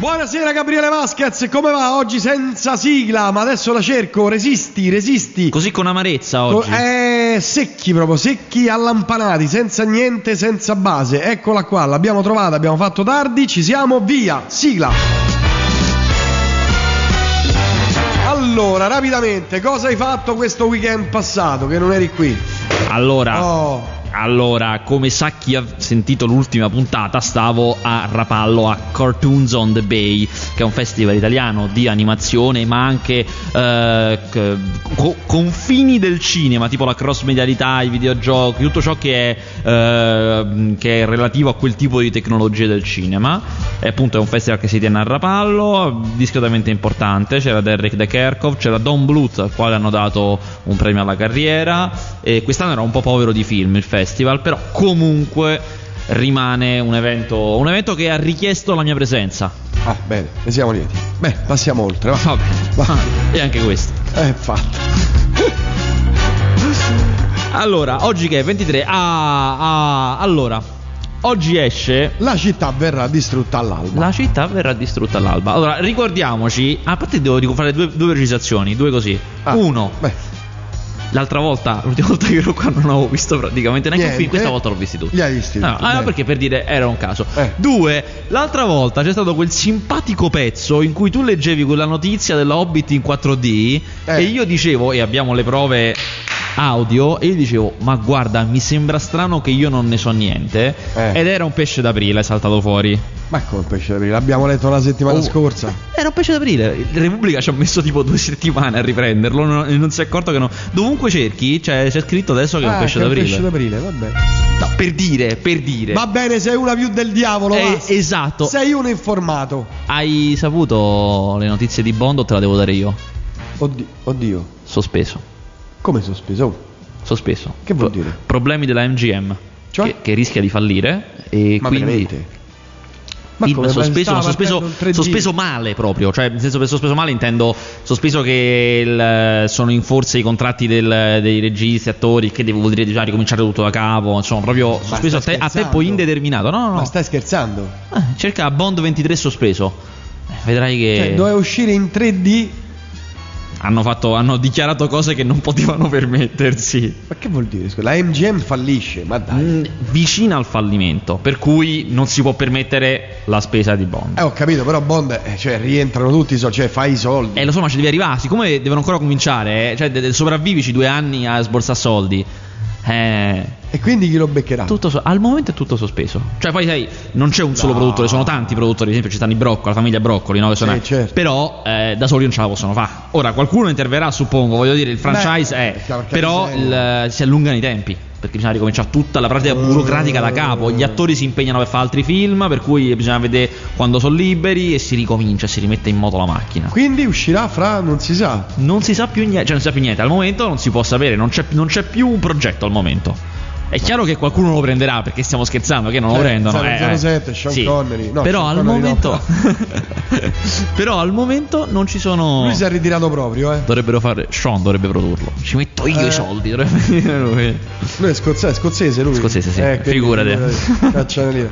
Buonasera Gabriele Vasquez, come va? Oggi senza sigla, ma adesso la cerco, resisti, resisti. Così con amarezza oggi. Eh, secchi proprio, secchi allampanati, senza niente, senza base. Eccola qua, l'abbiamo trovata, abbiamo fatto tardi, ci siamo, via, sigla. Allora, rapidamente, cosa hai fatto questo weekend passato che non eri qui? Allora, Oh, allora, come sa chi ha sentito l'ultima puntata, stavo a Rapallo a Cartoons on the Bay, che è un festival italiano di animazione, ma anche eh, co- confini del cinema, tipo la cross medialità, i videogiochi, tutto ciò che è, eh, che è relativo a quel tipo di tecnologie del cinema. E appunto è un festival che si tiene a Rapallo, discretamente importante. C'era Derek De Kerkhoff, c'era Don Bluth, al quale hanno dato un premio alla carriera. E quest'anno era un po' povero di film il festival, però comunque rimane un evento, un evento che ha richiesto la mia presenza. ah, bene, ne siamo lieti. Beh, passiamo oltre, va. Va bene, Va. e anche questo. È fatto. Allora, oggi che è 23? Ah, ah, allora, oggi esce La città verrà distrutta all'alba. La città verrà distrutta all'alba. Allora, ricordiamoci. A parte devo fare due, due precisazioni, due così. Ah, Uno, Beh, l'altra volta, l'ultima volta che ero qua non avevo visto praticamente neanche un Niente. film. Questa volta l'ho visti tutti. Li hai visti No, tutti, ah, bene. perché per dire era un caso. Eh. Due, l'altra volta c'è stato quel simpatico pezzo in cui tu leggevi quella notizia della Hobbit in 4D Eh. e io dicevo, e abbiamo le prove audio, e io dicevo, ma guarda, mi sembra strano che io non ne so niente. Eh. Ed era un pesce d'aprile, è saltato fuori. ma come pesce d'aprile? L'abbiamo letto la settimana Oh. scorsa. Era un pesce d'aprile. La Repubblica ci ha messo tipo due settimane a riprenderlo. Non, non si è accorto che no. Dovunque cerchi, c'è, c'è scritto adesso che è un Ah, pesce è un d'aprile. pesce d'aprile, vabbè. No, per dire, per dire. Va bene, sei una più del diavolo. Eh, esatto. Sei un informato. Hai saputo le notizie di Bond o te la devo dare io? Oddio, oddio. Sospeso. Come sospeso? Sospeso. Che vuol dire? Problemi della MGM. Cioè? Che, che rischia di fallire. E Ma quindi. veramente? Ma film come sospeso, ma sospeso, partendo il 3D? sospeso male proprio, cioè nel senso per sospeso male intendo sospeso che il- sono in forza i contratti del- dei registi, attori, che devo vuol dire già ricominciare tutto da capo, insomma proprio Ma sospeso a, te- a tempo indeterminato. No, no, no. Ma stai scherzando? Eh, cerca Bond 23 sospeso. Eh, Vedrai che Cioè, doveva uscire in 3D. Hanno, fatto, hanno dichiarato cose che non potevano permettersi. Ma che vuol dire? La MGM fallisce, ma dai. Mm, Vicina al fallimento, per cui non si può permettere la spesa di Bond. Eh, ho capito, però Bond, eh, cioè, rientrano tutti, i soldi, cioè, fai i soldi. Eh, lo so, ma ci devi arrivare. Siccome devono ancora cominciare, eh, cioè, de- de- sopravvivici due anni a sborsare soldi. Eh, E quindi chi lo beccherà? tutto so- al momento è tutto sospeso. Cioè, poi sai, non c'è un solo No. produttore, sono tanti produttori. Ad esempio, ci stanno i Broccoli, la famiglia Broccoli, no? Che sono- Sì, certo. Però eh, da soli non ce la possono fare. Ora, qualcuno interverrà, suppongo. Voglio dire, il franchise Beh, è. Però il- si allungano i tempi. Perché bisogna ricominciare tutta la pratica burocratica da capo. Gli attori si impegnano per fare altri film, per cui bisogna vedere quando sono liberi e si ricomincia, si rimette in moto la macchina. Quindi uscirà fra, non si sa. Non si sa più niente, cioè non si sa più niente, al momento non si può sapere, non c'è, non c'è più un progetto al momento. È chiaro che qualcuno lo prenderà perché stiamo scherzando, che non lo Eh, prendono. 007, Sean Connery. No, però Sean al Connery no. momento Però al momento non ci sono Lui si è ritirato proprio, eh. Dovrebbero fare Sean dovrebbe produrlo. Ci metto io Eh. i soldi, dovrebbe lui. Lui è scozzese, scozzese lui. Scozzese, sì. quindi Figurati. Cacciane lì.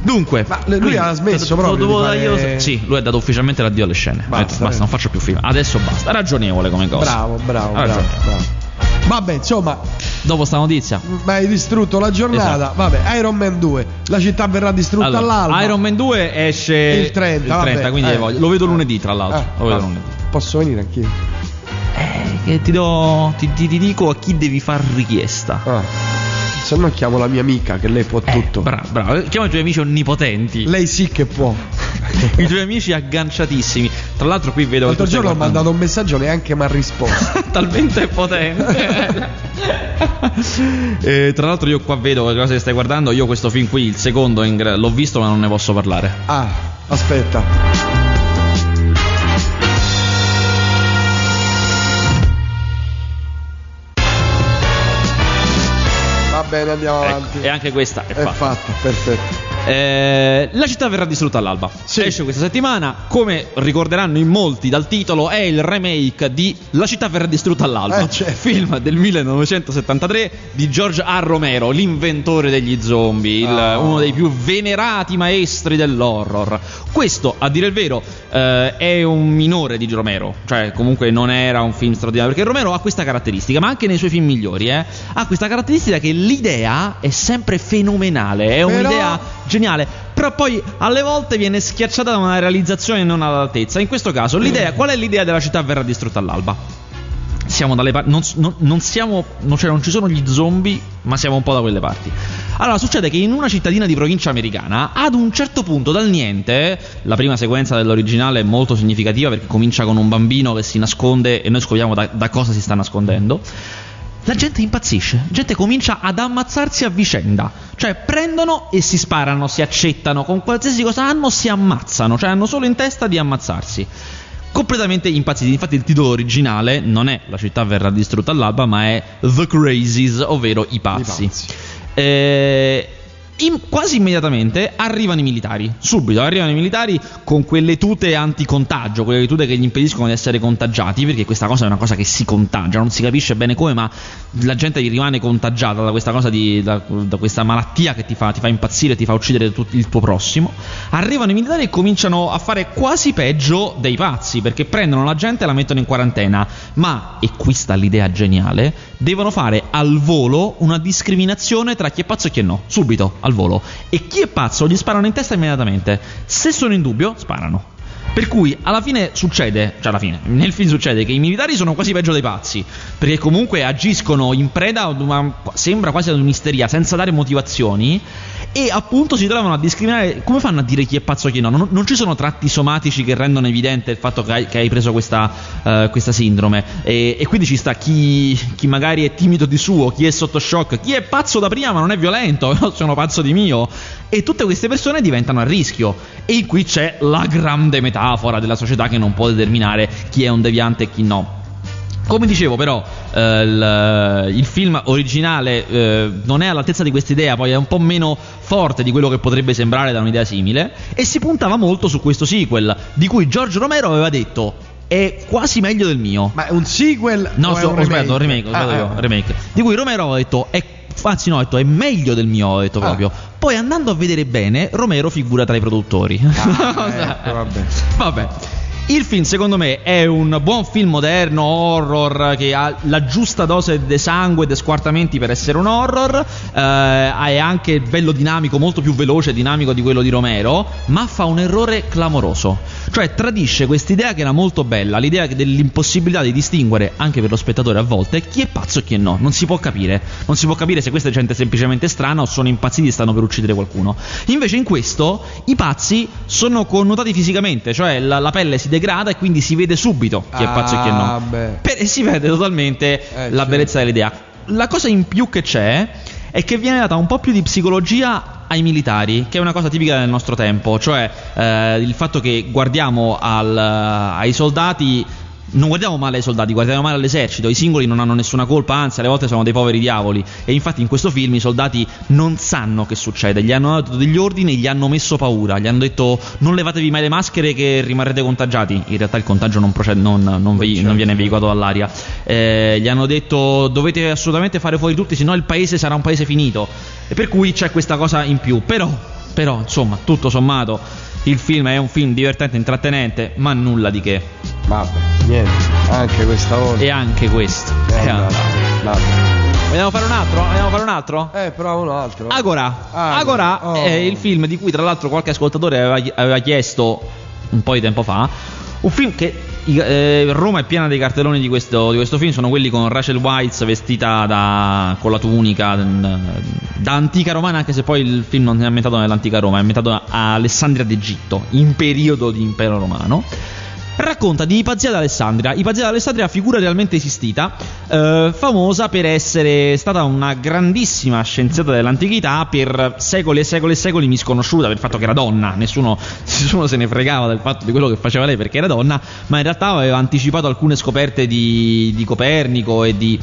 Dunque, Ma lui quindi, ha smesso proprio dare fare- io- Sì, lui ha dato ufficialmente l'addio alle scene. Basta, detto, basta, eh. non faccio più film. Adesso basta. Ragionevole come cosa. Bravo, bravo, bravo. Vabbè, insomma, Dopo sta notizia. ma hai distrutto la giornata. Esatto. Vabbè, Iron Man 2. La città verrà distrutta Allora, all'alba. Iron Man 2 esce il 30, il 30 vabbè, quindi eh. lo vedo lunedì tra l'altro. Ah, lo vedo ah, lunedì. Posso venire anch'io? Eh, che ti, do, ti, ti- ti dico a chi devi far richiesta. Ah. Se no chiamo la mia amica che lei può Eh, tutto. bravo, bravo. Chiama i tuoi amici onnipotenti. Lei sì che può. I tuoi amici agganciatissimi. Tra l'altro qui vedo L'altro giorno ho mandato un messaggio neanche mi ha risposto. talmente potente. Eh, tra l'altro io qua vedo le cose che stai guardando, io questo film qui, il secondo, l'ho visto ma non ne posso parlare. Ah, aspetta. Bene, andiamo Ecco, avanti. e anche questa è, È fatto, perfetto. Eh, la città verrà distrutta all'alba. Sì. Esce questa settimana. Come ricorderanno in molti dal titolo, è il remake di La città verrà distrutta all'alba. Eh, certo. Film del 1973 di George A. Romero, l'inventore degli zombie, il- Ah. uno dei più venerati maestri dell'horror. Questo, a dire il vero, eh, è un minore di Romero. Cioè, comunque non era un film straordinario. Perché Romero ha questa caratteristica, ma anche nei suoi film migliori, eh, ha questa caratteristica che l'idea è sempre fenomenale. È Però- un'idea geniale. Però poi alle volte viene schiacciata da una realizzazione non all'altezza. In questo caso, l'idea, qual è l'idea della città verrà distrutta all'alba? Siamo dalle parti. Non, non- non siamo. Non, cioè, non ci sono gli zombie, ma siamo un po' da quelle parti. Allora, succede che in una cittadina di provincia americana, ad un certo punto, dal niente, la prima sequenza dell'originale è molto significativa perché comincia con un bambino che si nasconde e noi scopriamo da, da cosa si sta nascondendo. La gente impazzisce, la gente comincia ad ammazzarsi a vicenda, cioè prendono e si sparano, si accettano, con qualsiasi cosa hanno si ammazzano, cioè hanno solo in testa di ammazzarsi. Completamente impazziti, infatti il titolo originale non è La città verrà distrutta all'alba, ma è The Crazies, ovvero i pazzi. I pazzi. Eh, in- quasi immediatamente arrivano i militari, subito arrivano i militari con quelle tute anticontagio, quelle tute che gli impediscono di essere contagiati, perché questa cosa è una cosa che si contagia, non si capisce bene come, ma la gente rimane contagiata da questa cosa di, da, da questa malattia che ti fa, ti fa impazzire, ti fa uccidere tut- il tuo prossimo. Arrivano i militari e cominciano a fare quasi peggio dei pazzi, perché prendono la gente e la mettono in quarantena, ma, e qui sta l'idea geniale, devono fare al volo una discriminazione tra chi è pazzo e chi no, subito, al volo. E chi è pazzo gli sparano in testa immediatamente. Se sono in dubbio, sparano. Per cui alla fine succede, cioè alla fine, nel film succede che i militari sono quasi peggio dei pazzi, perché comunque agiscono in preda ad una, sembra quasi ad un'isteria, senza dare motivazioni, e appunto si trovano a discriminare, come fanno a dire chi è pazzo e chi no? Non, non ci sono tratti somatici che rendono evidente il fatto che hai, che hai preso questa, eh, questa sindrome, e, e quindi ci sta chi, chi magari è timido di suo, chi è sotto shock, chi è pazzo da prima ma non è violento, però sono pazzo di mio, e tutte queste persone diventano a rischio, e qui c'è la grande metafora della società che non può determinare chi è un deviante e chi no. Come dicevo, però, eh, il, il film originale eh, non è all'altezza di questa idea, poi è un po' meno forte di quello che potrebbe sembrare da un'idea simile, e si puntava molto su questo sequel, di cui George Romero aveva detto è quasi meglio del mio. Ma è un sequel? No, o è sto, un ho sbagliato, remake, ho sbagliato Ah, io, ah. remake. Di cui Romero aveva detto è Anzi, no, ho detto è meglio del mio, ho detto Ah. proprio. Poi andando a vedere bene, Romero figura tra i produttori. Ah, ecco, vabbè. Vabbè. Il film, secondo me, è un buon film moderno, horror, che ha la giusta dose di sangue e di squartamenti per essere un horror. eh, è anche bello dinamico, molto più veloce e dinamico di quello di Romero, ma fa un errore clamoroso. Cioè, tradisce quest'idea che era molto bella, l'idea dell'impossibilità di distinguere, anche per lo spettatore a volte, chi è pazzo e chi è no. Non si può capire. Non si può capire se questa è gente semplicemente strana o sono impazziti e stanno per uccidere qualcuno. Invece in questo i pazzi sono connotati fisicamente, cioè la, la pelle si degrada e quindi si vede subito chi è pazzo e chi Ah, no. Per- e si vede totalmente Eh, la certo. bellezza dell'idea. La cosa in più che c'è è che viene data un po' più di psicologia ai militari, che è una cosa tipica del nostro tempo, cioè eh, il fatto che guardiamo al- ai soldati. Non guardiamo male ai soldati, guardiamo male all'esercito. I singoli non hanno nessuna colpa, anzi, alle volte sono dei poveri diavoli. E infatti, in questo film i soldati non sanno che succede. Gli hanno dato degli ordini, gli hanno messo paura. Gli hanno detto: Non levatevi mai le maschere che rimarrete contagiati. In realtà, il contagio non, procede, non, non ve- non viene veicolato dall'aria. Eh, gli hanno detto: Dovete assolutamente fare fuori tutti, sennò il paese sarà un paese finito. E per cui c'è questa cosa in più. Però, però, insomma, tutto sommato, il film è un film divertente, intrattenente, ma nulla di che. Vabbè, niente, anche questa volta. E anche questo. Eh, è vabbè, andato. vabbè. Vogliamo fare un altro? Vogliamo fare un altro? Eh, prova un altro. Agora. Ah, Agora oh. è il film di cui tra l'altro qualche ascoltatore aveva, aveva chiesto un po' di tempo fa. Un film che i- eh, Roma è piena dei cartelloni di questo, di questo film, sono quelli con Rachel Weisz vestita da, con la tunica mm, da antica romana, anche se poi il film non è ambientato nell'antica Roma, è ambientato a Alessandria d'Egitto, in periodo di impero romano. Racconta di Ipazia d'Alessandria. Ipazia d'Alessandria è una figura realmente esistita, eh, famosa per essere stata una grandissima scienziata dell'antichità, per secoli e secoli e secoli misconosciuta per il fatto che era donna. Nessuno, nessuno se ne fregava del fatto di quello che faceva lei perché era donna, ma in realtà aveva anticipato alcune scoperte di, di Copernico e di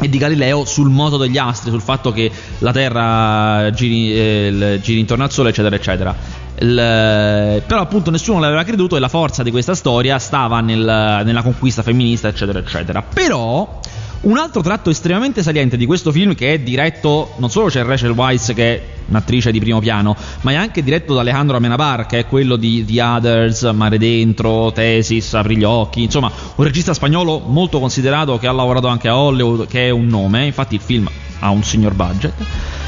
e di Galileo sul moto degli astri, sul fatto che la Terra giri, eh, giri intorno al Sole, eccetera, eccetera. Il, però appunto nessuno l'aveva creduto e la forza di questa storia stava nel, nella conquista femminista, eccetera, eccetera. Però un altro tratto estremamente saliente di questo film, che è diretto, non solo c'è Rachel Weisz che è un'attrice di primo piano, ma è anche diretto da Alejandro Amenabar, che è quello di The Others, Mare Dentro, Tesis, Apri gli occhi, insomma, un regista spagnolo molto considerato che ha lavorato anche a Hollywood, che è un nome, infatti il film ha un signor budget.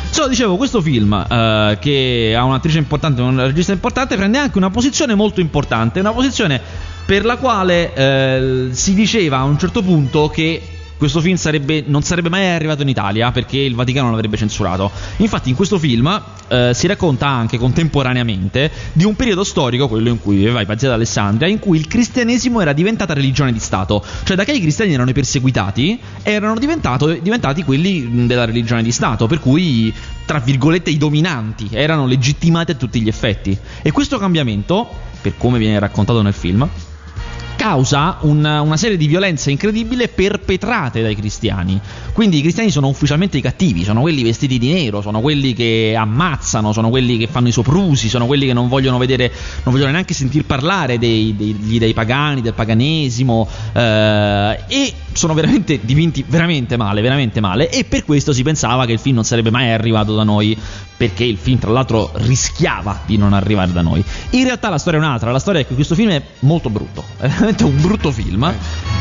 Insomma, dicevo, questo film, eh, che ha un'attrice importante, un regista importante, prende anche una posizione molto importante, una posizione per la quale eh, si diceva a un certo punto che questo film sarebbe, non sarebbe mai arrivato in Italia perché il Vaticano l'avrebbe censurato. Infatti, in questo film eh, si racconta anche contemporaneamente di un periodo storico, quello in cui viveva i Pazzi d'Alessandria, in cui il cristianesimo era diventata religione di Stato. Cioè, da che i cristiani erano i perseguitati, erano diventati quelli della religione di Stato, per cui tra virgolette i dominanti erano legittimati a tutti gli effetti. E questo cambiamento, per come viene raccontato nel film, causa una, una, serie di violenze incredibili perpetrate dai cristiani. Quindi i cristiani sono ufficialmente i cattivi, sono quelli vestiti di nero, sono quelli che ammazzano, sono quelli che fanno i soprusi, sono quelli che non vogliono vedere, non vogliono neanche sentir parlare dei, dei, dei pagani, del paganesimo eh, e sono veramente dipinti veramente male, veramente male e per questo si pensava che il film non sarebbe mai arrivato da noi perché il film tra l'altro rischiava di non arrivare da noi. In realtà la storia è un'altra, la storia è che questo film è molto brutto, è veramente un brutto film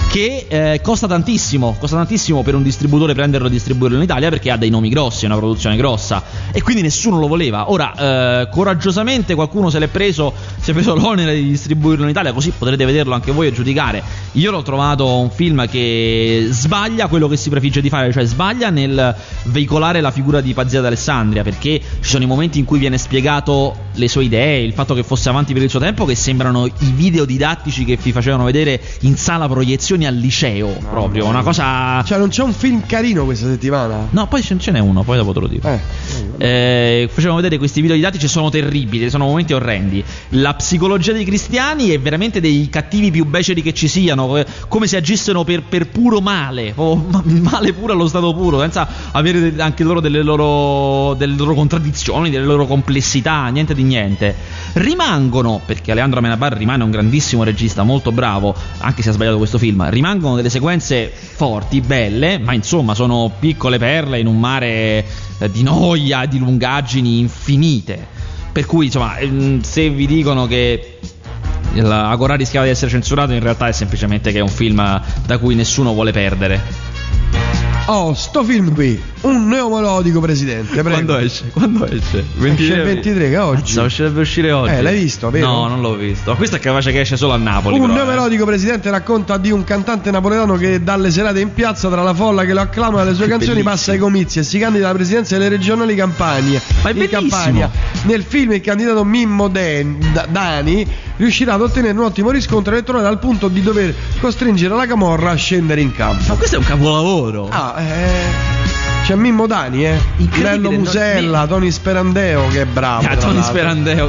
che eh, costa tantissimo, costa tantissimo per un distributore prenderlo e distribuirlo in Italia perché ha dei nomi grossi, è una produzione grossa e quindi nessuno lo voleva. Ora, eh, coraggiosamente qualcuno se l'è preso, si è preso l'onere di distribuirlo in Italia, così potrete vederlo anche voi e giudicare. Io l'ho trovato un film che sbaglia quello che si prefigge di fare, cioè sbaglia nel veicolare la figura di Pazia d'Alessandria perché ci sono i momenti in cui viene spiegato le sue idee, il fatto che fosse avanti per il suo tempo, che sembrano i video didattici che vi facevano vedere in sala proiezioni al liceo. No, proprio una cosa. Cioè, non c'è un film carino questa settimana? No, poi ce n'è uno, poi dopo te lo dico. Eh. Eh, facevano vedere questi video didattici, sono terribili, sono momenti orrendi. La psicologia dei cristiani è veramente dei cattivi più beceri che ci siano, eh, come se agissero per, per puro male, o male puro allo stato puro, senza avere anche loro delle loro, delle loro contraddizioni, delle loro complessità, niente di niente. Rimangono, perché Alejandro Amenabar rimane un grandissimo regista, molto bravo, anche se ha sbagliato questo film, rimangono delle sequenze forti, belle, ma insomma sono piccole perle in un mare eh, di noia, di lungaggini infinite. Per cui, insomma, ehm, se vi dicono che Agora rischiava di essere censurato, in realtà è semplicemente che è un film da cui nessuno vuole perdere. Oh, sto film qui, un neomelodico presidente. Prego. Quando esce? Quando esce? 23, esce il 23 che oggi. Mazza, uscirebbe uscire oggi. Eh, l'hai visto, vero? No, non l'ho visto. Questo è capace che esce solo a Napoli. Un però, neomelodico eh. presidente racconta di un cantante napoletano che dalle serate in piazza tra la folla che lo acclama le sue che canzoni bellissimo. passa ai comizi e si candida alla presidenza delle regionali Campania. Ma è in bellissimo. Campania. Nel film il candidato Mimmo Den, Dani riuscirà ad ottenere un ottimo riscontro elettorale al punto di dover costringere la Camorra a scendere in campo. Ma questo è un capolavoro. Ah, eh c'è Mimmo Dani, eh? Lello Musella, Tony Sperandeo che è bravo. Ah, Tony Sperandeo.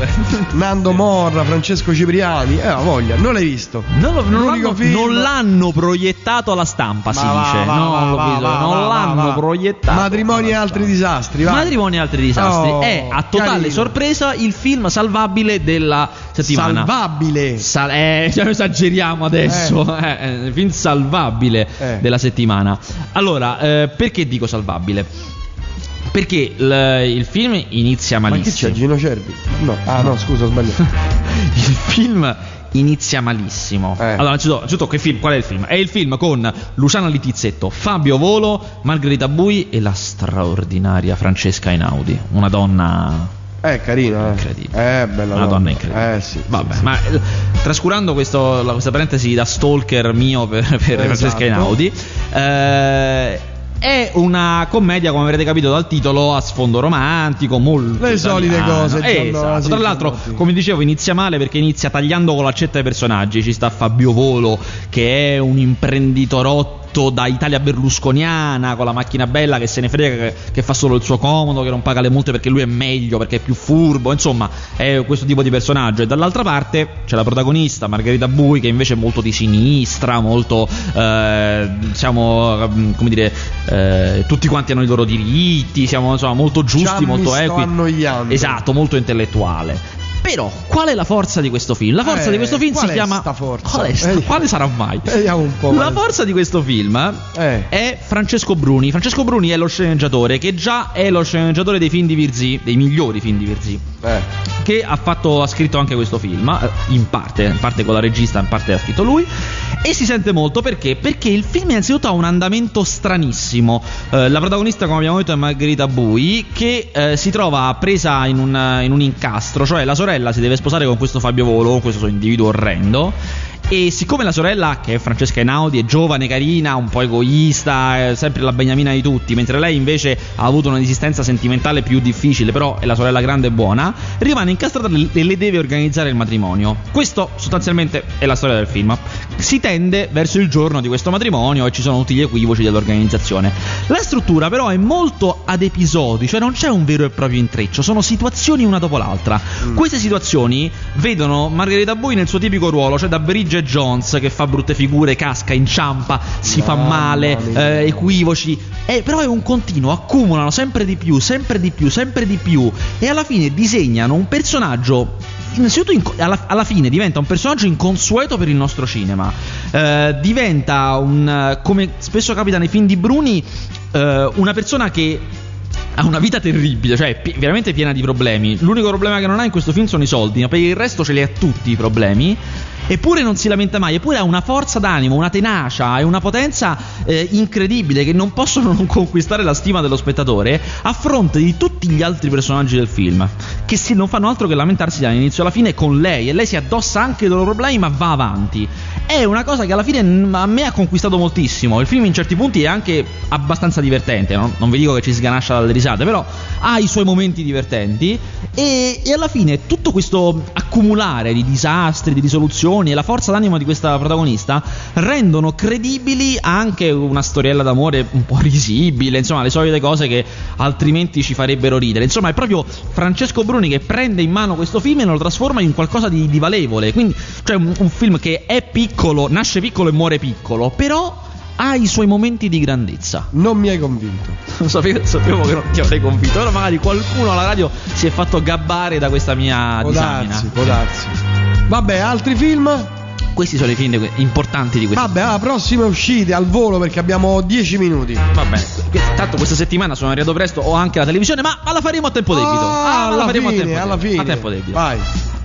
Nando Morra, Francesco Cipriani. Eh, voglia, non l'hai visto. Non, lo, non, l'hanno, non, l'hanno, proiettato alla stampa, ma si va, dice. Va, no, va, l'ho visto. non l'hanno proiettato. Matrimoni e altri disastri, va. Matrimoni e altri disastri. Oh, è a totale carino. sorpresa il film salvabile della settimana. Salvabile. Sal- eh, cioè esageriamo adesso. Eh. Eh, il film salvabile eh. della settimana. Allora, eh, perché dico salvabile? Incredibile. Perché l- il film inizia malissimo. Ma che c'è Gino Cervi? No. Ah, no, scusa, ho sbagliato. il film inizia malissimo. Eh. Allora, innanzitutto, che film, qual è il film? È il film con Luciana Litizzetto, Fabio Volo, Margherita Bui e la straordinaria Francesca Einaudi. Una donna è carina, eh. Incredibile. Eh, bella Una donna incredibile. Eh, sì. Vabbè, sì, ma sì. trascurando questo, questa parentesi da stalker mio per, per esatto. Francesca Einaudi, eh, è una commedia, come avrete capito dal titolo, a sfondo romantico, molto. Le solite cose. Eh, esatto. Tra l'altro, come dicevo, inizia male perché inizia tagliando con l'accetta i personaggi. Ci sta Fabio Volo, che è un imprenditorotto molto da Italia berlusconiana, con la macchina bella che se ne frega, che, che fa solo il suo comodo, che non paga le multe perché lui è meglio, perché è più furbo, insomma, è questo tipo di personaggio. E dall'altra parte c'è la protagonista, Margherita Bui, che invece è molto di sinistra, molto, eh, siamo, come dire, eh, tutti quanti hanno i loro diritti, siamo insomma molto giusti, Già molto equi. Esatto, molto intellettuale. Però, qual è la forza di questo film? La forza Eh, di questo film si chiama. Qual è sta- Eh, quale sarà mai? Vediamo un po'. La forza di questo film Eh. è Francesco Bruni. Francesco Bruni è lo sceneggiatore che già è lo sceneggiatore dei film di Virzì, dei migliori film di Virzì. Eh. Che ha, fatto, ha scritto anche questo film, eh, in parte, in parte con la regista, in parte ha scritto lui. E si sente molto perché? Perché il film innanzitutto ha un andamento stranissimo. Eh, la protagonista, come abbiamo detto, è Margherita Bui, che si trova presa in un, in un incastro, cioè la sorella si deve sposare con questo Fabio Volo, questo individuo orrendo. E siccome la sorella, che è Francesca Einaudi, è giovane, carina, un po' egoista, è sempre la beniamina di tutti, mentre lei invece ha avuto un'esistenza sentimentale più difficile, però è la sorella grande e buona, rimane incastrata e le deve organizzare il matrimonio. Questo sostanzialmente è la storia del film. Si tende verso il giorno di questo matrimonio e ci sono tutti gli equivoci dell'organizzazione. La struttura però è molto ad episodi, cioè non c'è un vero e proprio intreccio, sono situazioni una dopo l'altra. Queste situazioni vedono Margherita Bui nel suo tipico ruolo, cioè da Bridget Jones che fa brutte figure, casca, inciampa, si fa Mamma male, mia. eh, equivoci. Eh, però è un continuo, accumulano sempre di più, sempre di più, sempre di più. E alla fine disegnano un personaggio. Innanzitutto, inco- alla, alla fine diventa un personaggio inconsueto per il nostro cinema. Eh, diventa un. come spesso capita nei film di Bruni, eh, una persona che ha una vita terribile, cioè pi- veramente piena di problemi. L'unico problema che non ha in questo film sono i soldi, ma per il resto ce li ha tutti i problemi. Eppure non si lamenta mai, eppure ha una forza d'animo, una tenacia e una potenza eh, incredibile che non possono non conquistare la stima dello spettatore a fronte di tutti gli altri personaggi del film, che si- non fanno altro che lamentarsi dall'inizio alla fine con lei e lei si addossa anche i loro problemi ma va avanti. È una cosa che alla fine mm, a me ha conquistato moltissimo. Il film in certi punti è anche abbastanza divertente, no? non vi dico che ci sganascia dalle risate, però ha i suoi momenti divertenti e, e alla fine tutto questo accumulare di disastri, di risoluzioni e la forza d'animo di questa protagonista rendono credibili anche una storiella d'amore un po' risibile, insomma le solite cose che altrimenti ci farebbero ridere. Insomma è proprio Francesco Bruni che prende in mano questo film e lo trasforma in qualcosa di, di valevole. Quindi, cioè un, un film che è piccolo, nasce piccolo e muore piccolo, però ha i suoi momenti di grandezza. Non mi hai convinto. Sapevo, sapevo che non ti avrei convinto. Ora magari qualcuno alla radio si è fatto gabbare da questa mia Può disamina. darsi, può darsi. Vabbè, altri film? Questi sono i film importanti di questa Vabbè, alla prossima uscite al volo perché abbiamo 10 minuti. Va bene. Que- Tanto questa settimana sono arrivato presto, ho anche la televisione, ma la faremo a tempo debito. Ah, la alla faremo a fine, tempo alla debito. fine. A tempo debito. Vai.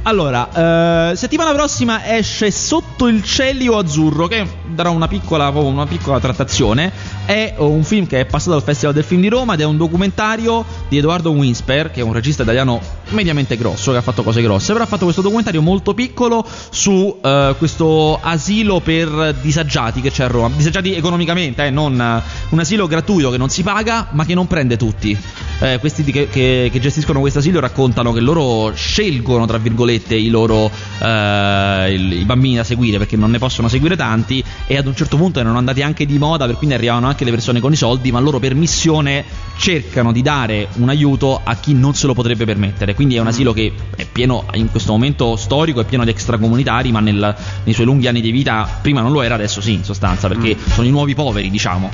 Allora, eh, settimana prossima esce Sotto il cielo azzurro, che darò una piccola, una piccola trattazione. È un film che è passato al Festival del Film di Roma ed è un documentario di Edoardo Winsper, che è un regista italiano mediamente grosso, che ha fatto cose grosse, però ha fatto questo documentario molto piccolo su eh, questo asilo per disagiati che c'è a Roma. Disagiati economicamente, eh, non eh, un asilo gratuito che non si paga, ma che non prende tutti. Eh, questi che, che- che gestiscono questo asilo raccontano che loro scelgono, tra virgolette, i loro eh, i bambini da seguire perché non ne possono seguire tanti e ad un certo punto erano andati anche di moda, per cui ne arrivavano anche le persone con i soldi, ma loro per missione cercano di dare un aiuto a chi non se lo potrebbe permettere. Quindi è un asilo che è pieno, in questo momento storico, è pieno di extracomunitari, ma nel- nei suoi lunghi anni di vita prima non lo era, adesso sì, in sostanza, perché sono i nuovi poveri, diciamo.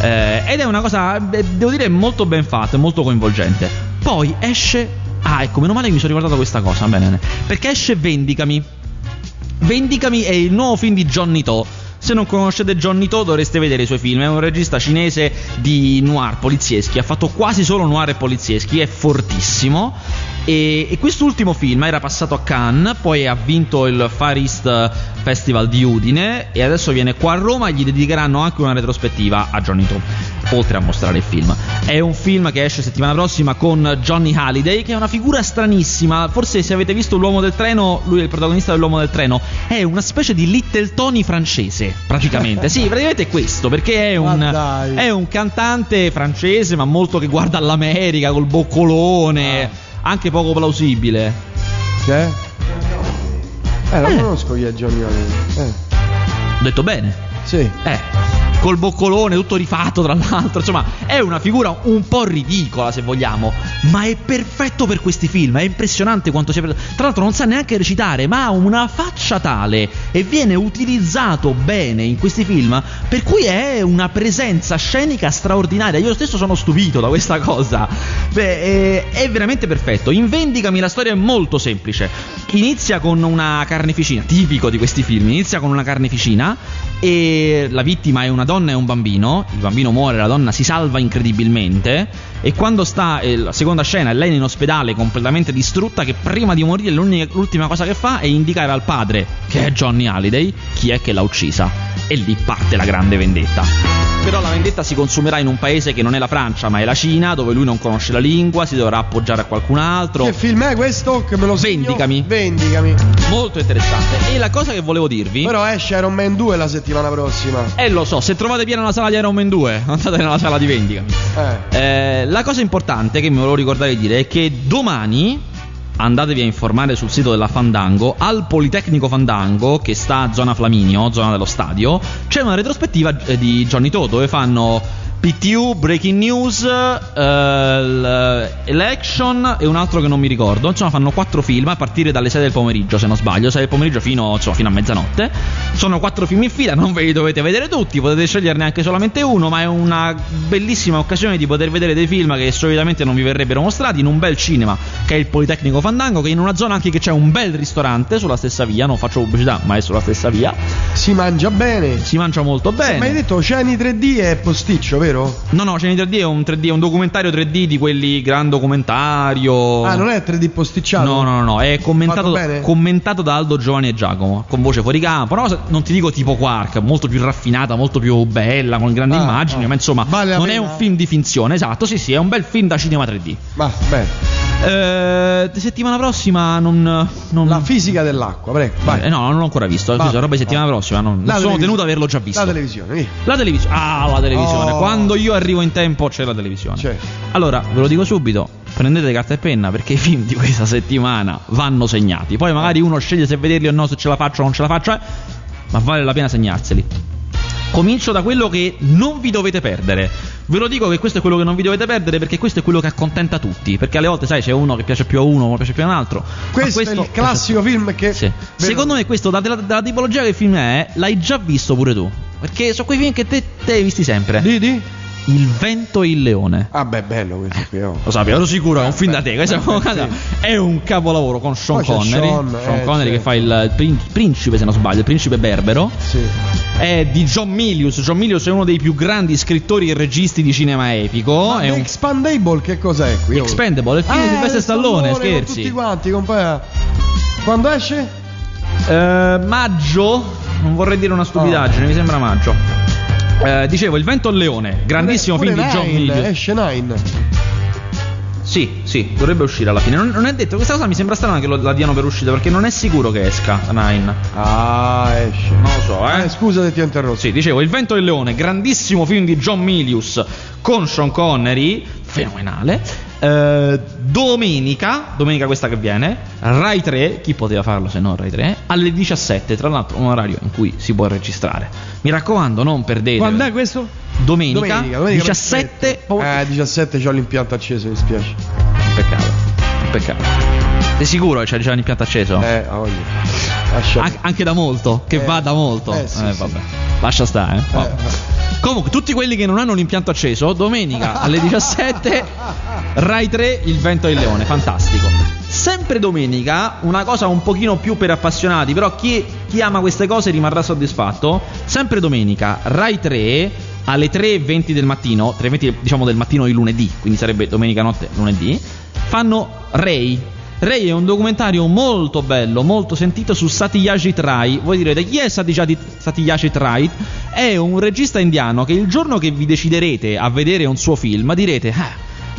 Eh, ed è una cosa, beh, devo dire, molto ben fatta, e molto coinvolgente. Poi esce. Ah, ecco, meno male che mi sono ricordato questa cosa. Bene, bene. Perché esce Vendicami. Vendicami è il nuovo film di Johnny To. Se non conoscete Johnny To dovreste vedere i suoi film. È un regista cinese di noir polizieschi. Ha fatto quasi solo noir e polizieschi. È fortissimo. E, e quest'ultimo film era passato a Cannes, poi ha vinto il Far East Festival di Udine e adesso viene qua a Roma e gli dedicheranno anche una retrospettiva a Johnny To, oltre a mostrare il film. È un film che esce settimana prossima con Johnny Halliday, che è una figura stranissima. Forse se avete visto L'uomo del treno, lui è il protagonista dell'uomo del treno. È una specie di Little Tony francese, praticamente. sì, praticamente è questo, perché è un, è un cantante francese, ma molto che guarda all'America col boccolone. Anche poco plausibile. Che? Eh, lo Eh. conosco io Johnny Oliver. Eh. Ho detto bene. Sì. Eh. col boccolone, tutto rifatto tra l'altro. Insomma, è una figura un po' ridicola se vogliamo, ma è perfetto per questi film. È impressionante quanto sia. Tra l'altro, non sa neanche recitare, ma ha una faccia tale e viene utilizzato bene in questi film, per cui è una presenza scenica straordinaria. Io stesso sono stupito da questa cosa. Beh, è, è veramente perfetto. In Vendicami la storia è molto semplice. Inizia con una carneficina, tipico di questi film. Inizia con una carneficina e la vittima è una donna e un bambino. Il bambino muore, la donna si salva incredibilmente. E quando sta, eh, seconda scena, è lei in ospedale completamente distrutta, che prima di morire l'ultima cosa che fa è indicare al padre, che è Johnny Halliday, chi è che l'ha uccisa. E lì parte la grande vendetta. Però la vendetta si consumerà in un paese che non è la Francia, ma è la Cina, dove lui non conosce la lingua, si dovrà appoggiare a qualcun altro. Che film è questo? Che me lo segno? Vendicami. Vendicami. Molto interessante. E la cosa che volevo dirvi. Però esce Iron Man 2 la settimana prossima. Eh, lo so, se trovate piena la sala di Iron Man 2, andate nella sala di Vendicami. Eh. Eh, la cosa importante che mi volevo ricordare di dire è che domani andatevi a informare sul sito della Fandango. Al Politecnico Fandango, che sta a zona Flaminio, zona dello stadio, c'è una retrospettiva eh, di Johnny To dove fanno PTU, Breaking News, uh, Election e un altro che non mi ricordo. Insomma, fanno quattro film a partire dalle 6 del pomeriggio, se non sbaglio, 6 del pomeriggio fino, insomma, fino a mezzanotte. Sono quattro film in fila, non ve li dovete vedere tutti, potete sceglierne anche solamente uno, ma è una bellissima occasione di poter vedere dei film che solitamente non vi verrebbero mostrati in un bel cinema, che è il Politecnico Fandango, che è in una zona anche che c'è un bel ristorante sulla stessa via, non faccio pubblicità, ma è sulla stessa via. Si mangia bene. Si mangia molto bene. Ma hai detto Oceani 3D è posticcio, vero? No, no, Oceani 3D è un 3D, è un documentario 3D di quelli gran documentario. Ah, non è 3D posticciato? No, no, no, no. è commentato, commentato da Aldo Giovanni e Giacomo, con voce fuori campo. Cosa, non ti dico tipo Quark, molto più raffinata, molto più bella, con grandi Ah, immagini, ah. ma insomma, Vale non è un film di finzione, esatto, sì, sì, è un bel film da cinema 3D. Ma bene. Eh, settimana prossima non... non La fisica dell'acqua, prego. Vai. Eh, no, non l'ho ancora visto. Va, Questa roba di settimana prossima. Non, non sono tenuto ad averlo già visto. La televisione, via. La televisione. Ah, la televisione. Oh. Quando io arrivo in tempo c'è la televisione. C'è. Allora, ve lo dico subito. Prendete carta e penna perché i film di questa settimana vanno segnati. Poi magari uno sceglie se vederli o no, se ce la faccio o non ce la faccio. eh, ma vale la pena segnarseli. Comincio da quello che non vi dovete perdere. Ve lo dico che questo è quello che non vi dovete perdere perché questo è quello che accontenta tutti. Perché alle volte, sai, c'è uno che piace più a uno, uno piace più a un altro. Ma Questo, è il classico film che. sì. Secondo me questo, da- dalla, dalla tipologia che film è, l'hai già visto pure tu. Perché sono quei film che te, te hai visti sempre. Di, di? Il vento e il leone. Ah, beh, bello questo qui. oh. Lo ero sicuro, è un film da te. Questo è, un- capolavoro con Sean Poi Connery. Sean, eh, Connery sì. che fa il, prin- principe, se non sbaglio, il principe berbero. Sì. È di John Milius. John Milius è uno dei più grandi scrittori e registi di cinema epico. Ma è un Expandable che cos'è qui? oh? Expendable, il film di Eh, Sylvester Stallone, con scherzi. tutti quanti, compa. Quando esce? Eh, maggio, non vorrei dire una stupidaggine, mi sembra maggio. Eh, dicevo, Il vento al leone, grandissimo Pure film di John Milius. Esce Nine. Sì, sì, dovrebbe uscire alla fine. Non, non è detto, questa cosa mi sembra strana che lo- la diano per uscita perché non è sicuro che esca Nine. Ah, esce. Non lo so, eh. Eh, scusa se ti ho interrotto. Sì, dicevo, Il vento del leone, grandissimo film di John Milius con Sean Connery, fenomenale. Eh, domenica, domenica questa che viene, Rai 3, chi poteva farlo se non Rai 3, alle 17, tra l'altro un orario in cui si può registrare. Mi raccomando, non perdete. Quando è questo? Domenica, Domenica, domenica 17. perfetto. Eh, 17 c'ho l'impianto acceso, mi spiace. Peccato, peccato. Sei sicuro che c'è già l'impianto acceso? Eh, a voglia. Lascia. An- anche da molto, che Eh, va da molto. eh, sì, sì. vabbè. Lascia stare. eh. Vabbè. Comunque, tutti quelli che non hanno l'impianto acceso, domenica alle 17, Rai 3, Il vento il leone, fantastico. Sempre domenica, una cosa un pochino più per appassionati, però chi, chi ama queste cose rimarrà soddisfatto. Sempre domenica, Rai 3, alle 3.20 del mattino, 3.20 diciamo del mattino di lunedì, quindi sarebbe domenica notte, lunedì, fanno Ray. Ray è un documentario molto bello, molto sentito su Satyajit Ray. Voi direte chi è Satyajit, Satyajit Ray? È un regista indiano che il giorno che vi deciderete a vedere un suo film direte "Ah,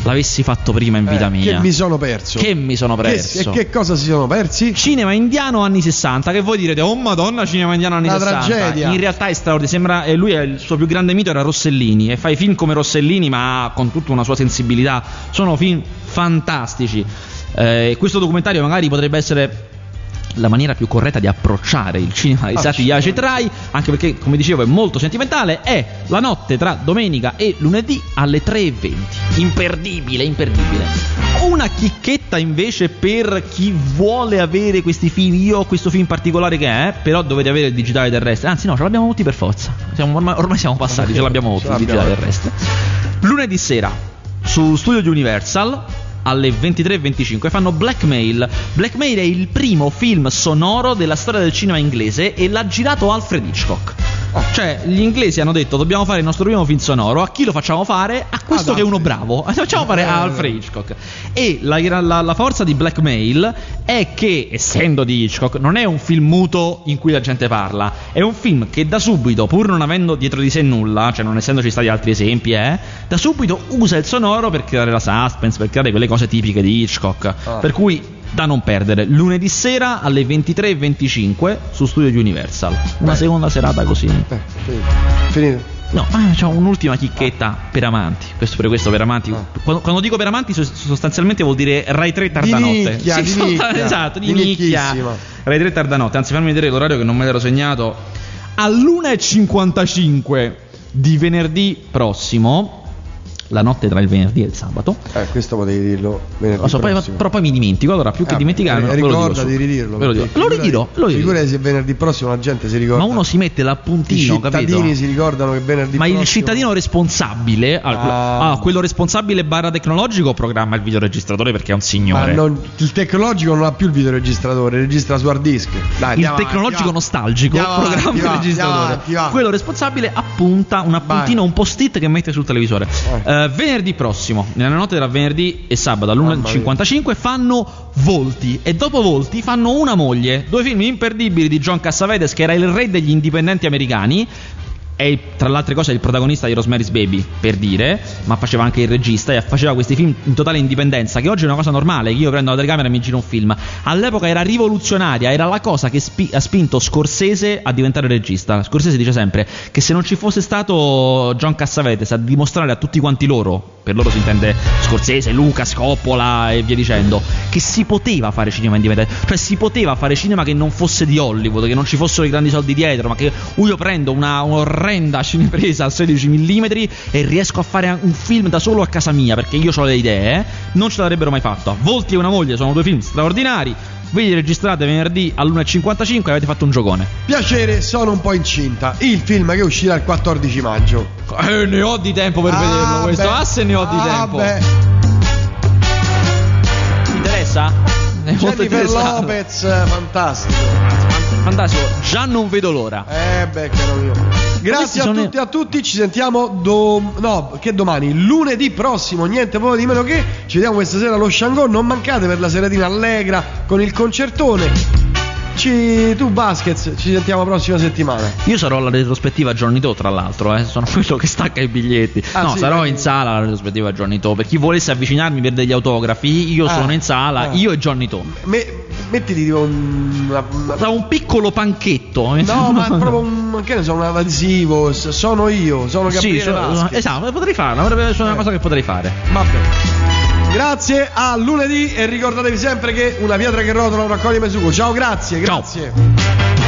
l'avessi fatto prima in vita Eh, mia". Che mi sono perso. Che mi sono Che- perso. E che cosa si sono persi? Cinema indiano anni 60, che voi direte, oh madonna, cinema indiano anni Una 60. tragedia. In realtà è straordinario. Sembra, eh, lui è il suo più grande mito era Rossellini. E fa i film come Rossellini, ma con tutta una sua sensibilità. Sono film fantastici. Eh, questo documentario magari potrebbe essere la maniera più corretta di approcciare il cinema di Ah, Sachi Yace Trai, anche perché, come dicevo, è molto sentimentale, è la notte tra domenica e lunedì alle 3.20. Imperdibile, imperdibile. Una chicchetta invece per chi vuole avere questi film, io ho questo film particolare che è, però dovete avere il digitale terrestre, anzi no, ce l'abbiamo tutti per forza, Siamo- ormai, ormai siamo passati, ce l'abbiamo tutti il digitale terrestre. Lunedì sera, su Studio di Universal, alle 23.25 fanno Blackmail. Blackmail è il primo film sonoro della storia del cinema inglese e l'ha girato Alfred Hitchcock. Cioè, gli inglesi hanno detto dobbiamo fare il nostro primo film sonoro. A chi lo facciamo fare? A questo Ad che è uno bravo. Facciamo fare a Alfred Hitchcock. E la, la- la forza di Blackmail è che, essendo di Hitchcock, non è un film muto in cui la gente parla. È un film che da subito, pur non avendo dietro di sé nulla, cioè non essendoci stati altri esempi, eh, da subito usa il sonoro per creare la suspense, per creare quelle cose tipiche di Hitchcock. Ah. Per cui da non perdere. Lunedì sera alle 23.25 su Studio di Universal. Una Beh. seconda serata così. Eh, finito. Finito. No, ah, c'ho un'ultima chicchetta per amanti. Questo per questo per amanti. Ah. Quando, quando dico per amanti, sos- sostanzialmente vuol dire Rai 3 Di tardanotte. nicchia, di sostanzialmente- nicchia. Esatto, di, Di nicchia. Rai 3 tardanotte. Anzi, fammi vedere l'orario che non me l'ero segnato. All'1.55 di venerdì prossimo. La notte tra il venerdì e il sabato. Eh, questo potevi dirlo venerdì so, poi, però poi mi dimentico. Allora, più che Ah, dimenticarmi, eh, lo dico ricorda di ridirlo. Lo, dico. perché lo figurati- ridirò, lo ridirò. Figurati se venerdì prossimo la gente si ricorda. Ma uno si mette I l'appuntino, capito? cittadini si ricordano che venerdì Ma prossimo il cittadino responsabile, ah, quello- Ah. quello responsabile barra tecnologico programma il videoregistratore perché è un Ma signore. non- il tecnologico non ha più il videoregistratore, registra su hard disk. Dai, il andiamo tecnologico va. nostalgico Andiamo programma va, il registratore. andiamo. Quello responsabile appunta un appuntino, Vai. un post-it che mette sul televisore. Eh, venerdì prossimo, nella notte tra venerdì e sabato Mamma mia. all'1.55 fanno Volti e dopo Volti fanno Una moglie, due film imperdibili di John Cassavetes che era il re degli indipendenti americani. È tra le altre cose il protagonista di Rosemary's Baby, per dire, ma faceva anche il regista e faceva questi film in totale indipendenza, che oggi è una cosa normale, io prendo la telecamera e mi giro un film. All'epoca era rivoluzionaria, era la cosa che spi- ha spinto Scorsese a diventare regista. Scorsese dice sempre che se non ci fosse stato John Cassavetes a dimostrare a tutti quanti loro, per loro si intende Scorsese, Lucas, Coppola e via dicendo, che si poteva fare cinema indipendente, cioè si poteva fare cinema che non fosse di Hollywood, che non ci fossero i grandi soldi dietro, ma che io prendo una un'orrenda cinepresa al 16 mm e riesco a fare un film da solo a casa mia, perché io ho le idee, eh, non ce l'avrebbero mai fatto. Volti e una moglie sono due film straordinari. Ve li registrate venerdì all'1.55 e avete fatto un giocone. Piacere, sono un po' incinta. Il film che uscirà il 14 maggio. Eh, ne ho di tempo per Ah, vederlo questo. beh. Ah, se ne ho di Ah, tempo. beh. Ti interessa? È molto Jennifer. Lopez, fantastico. Fantastico, già non vedo l'ora. Eh beh, caro mio. Grazie a tutti e a tutti, ci sentiamo dom- no, che domani, lunedì prossimo, niente poco di meno che ci vediamo questa sera allo Shanghai, non mancate per la seratina allegra con il concertone. Ci, tu Baskets, ci sentiamo la prossima settimana. Io sarò alla retrospettiva Johnny To, tra l'altro, eh. sono quello che stacca i biglietti. Ah, no, sì, sarò perché- in sala alla retrospettiva Johnny To. Per chi volesse avvicinarmi per degli autografi, io Ah, sono in sala, ah. io e Johnny To. Me- mettiti tipo un, una- un piccolo panchetto. No, ma proprio un che ne so, un adesivo, s- sono io, sono Gabriele Sì, so- Vasquez. esatto, potrei farlo, potrebbe essere una Eh. cosa che potrei fare. Vabbè. Grazie a lunedì e ricordatevi sempre che una pietra che rotola non raccoglie mai sugo. Ciao, grazie, Ciao. grazie.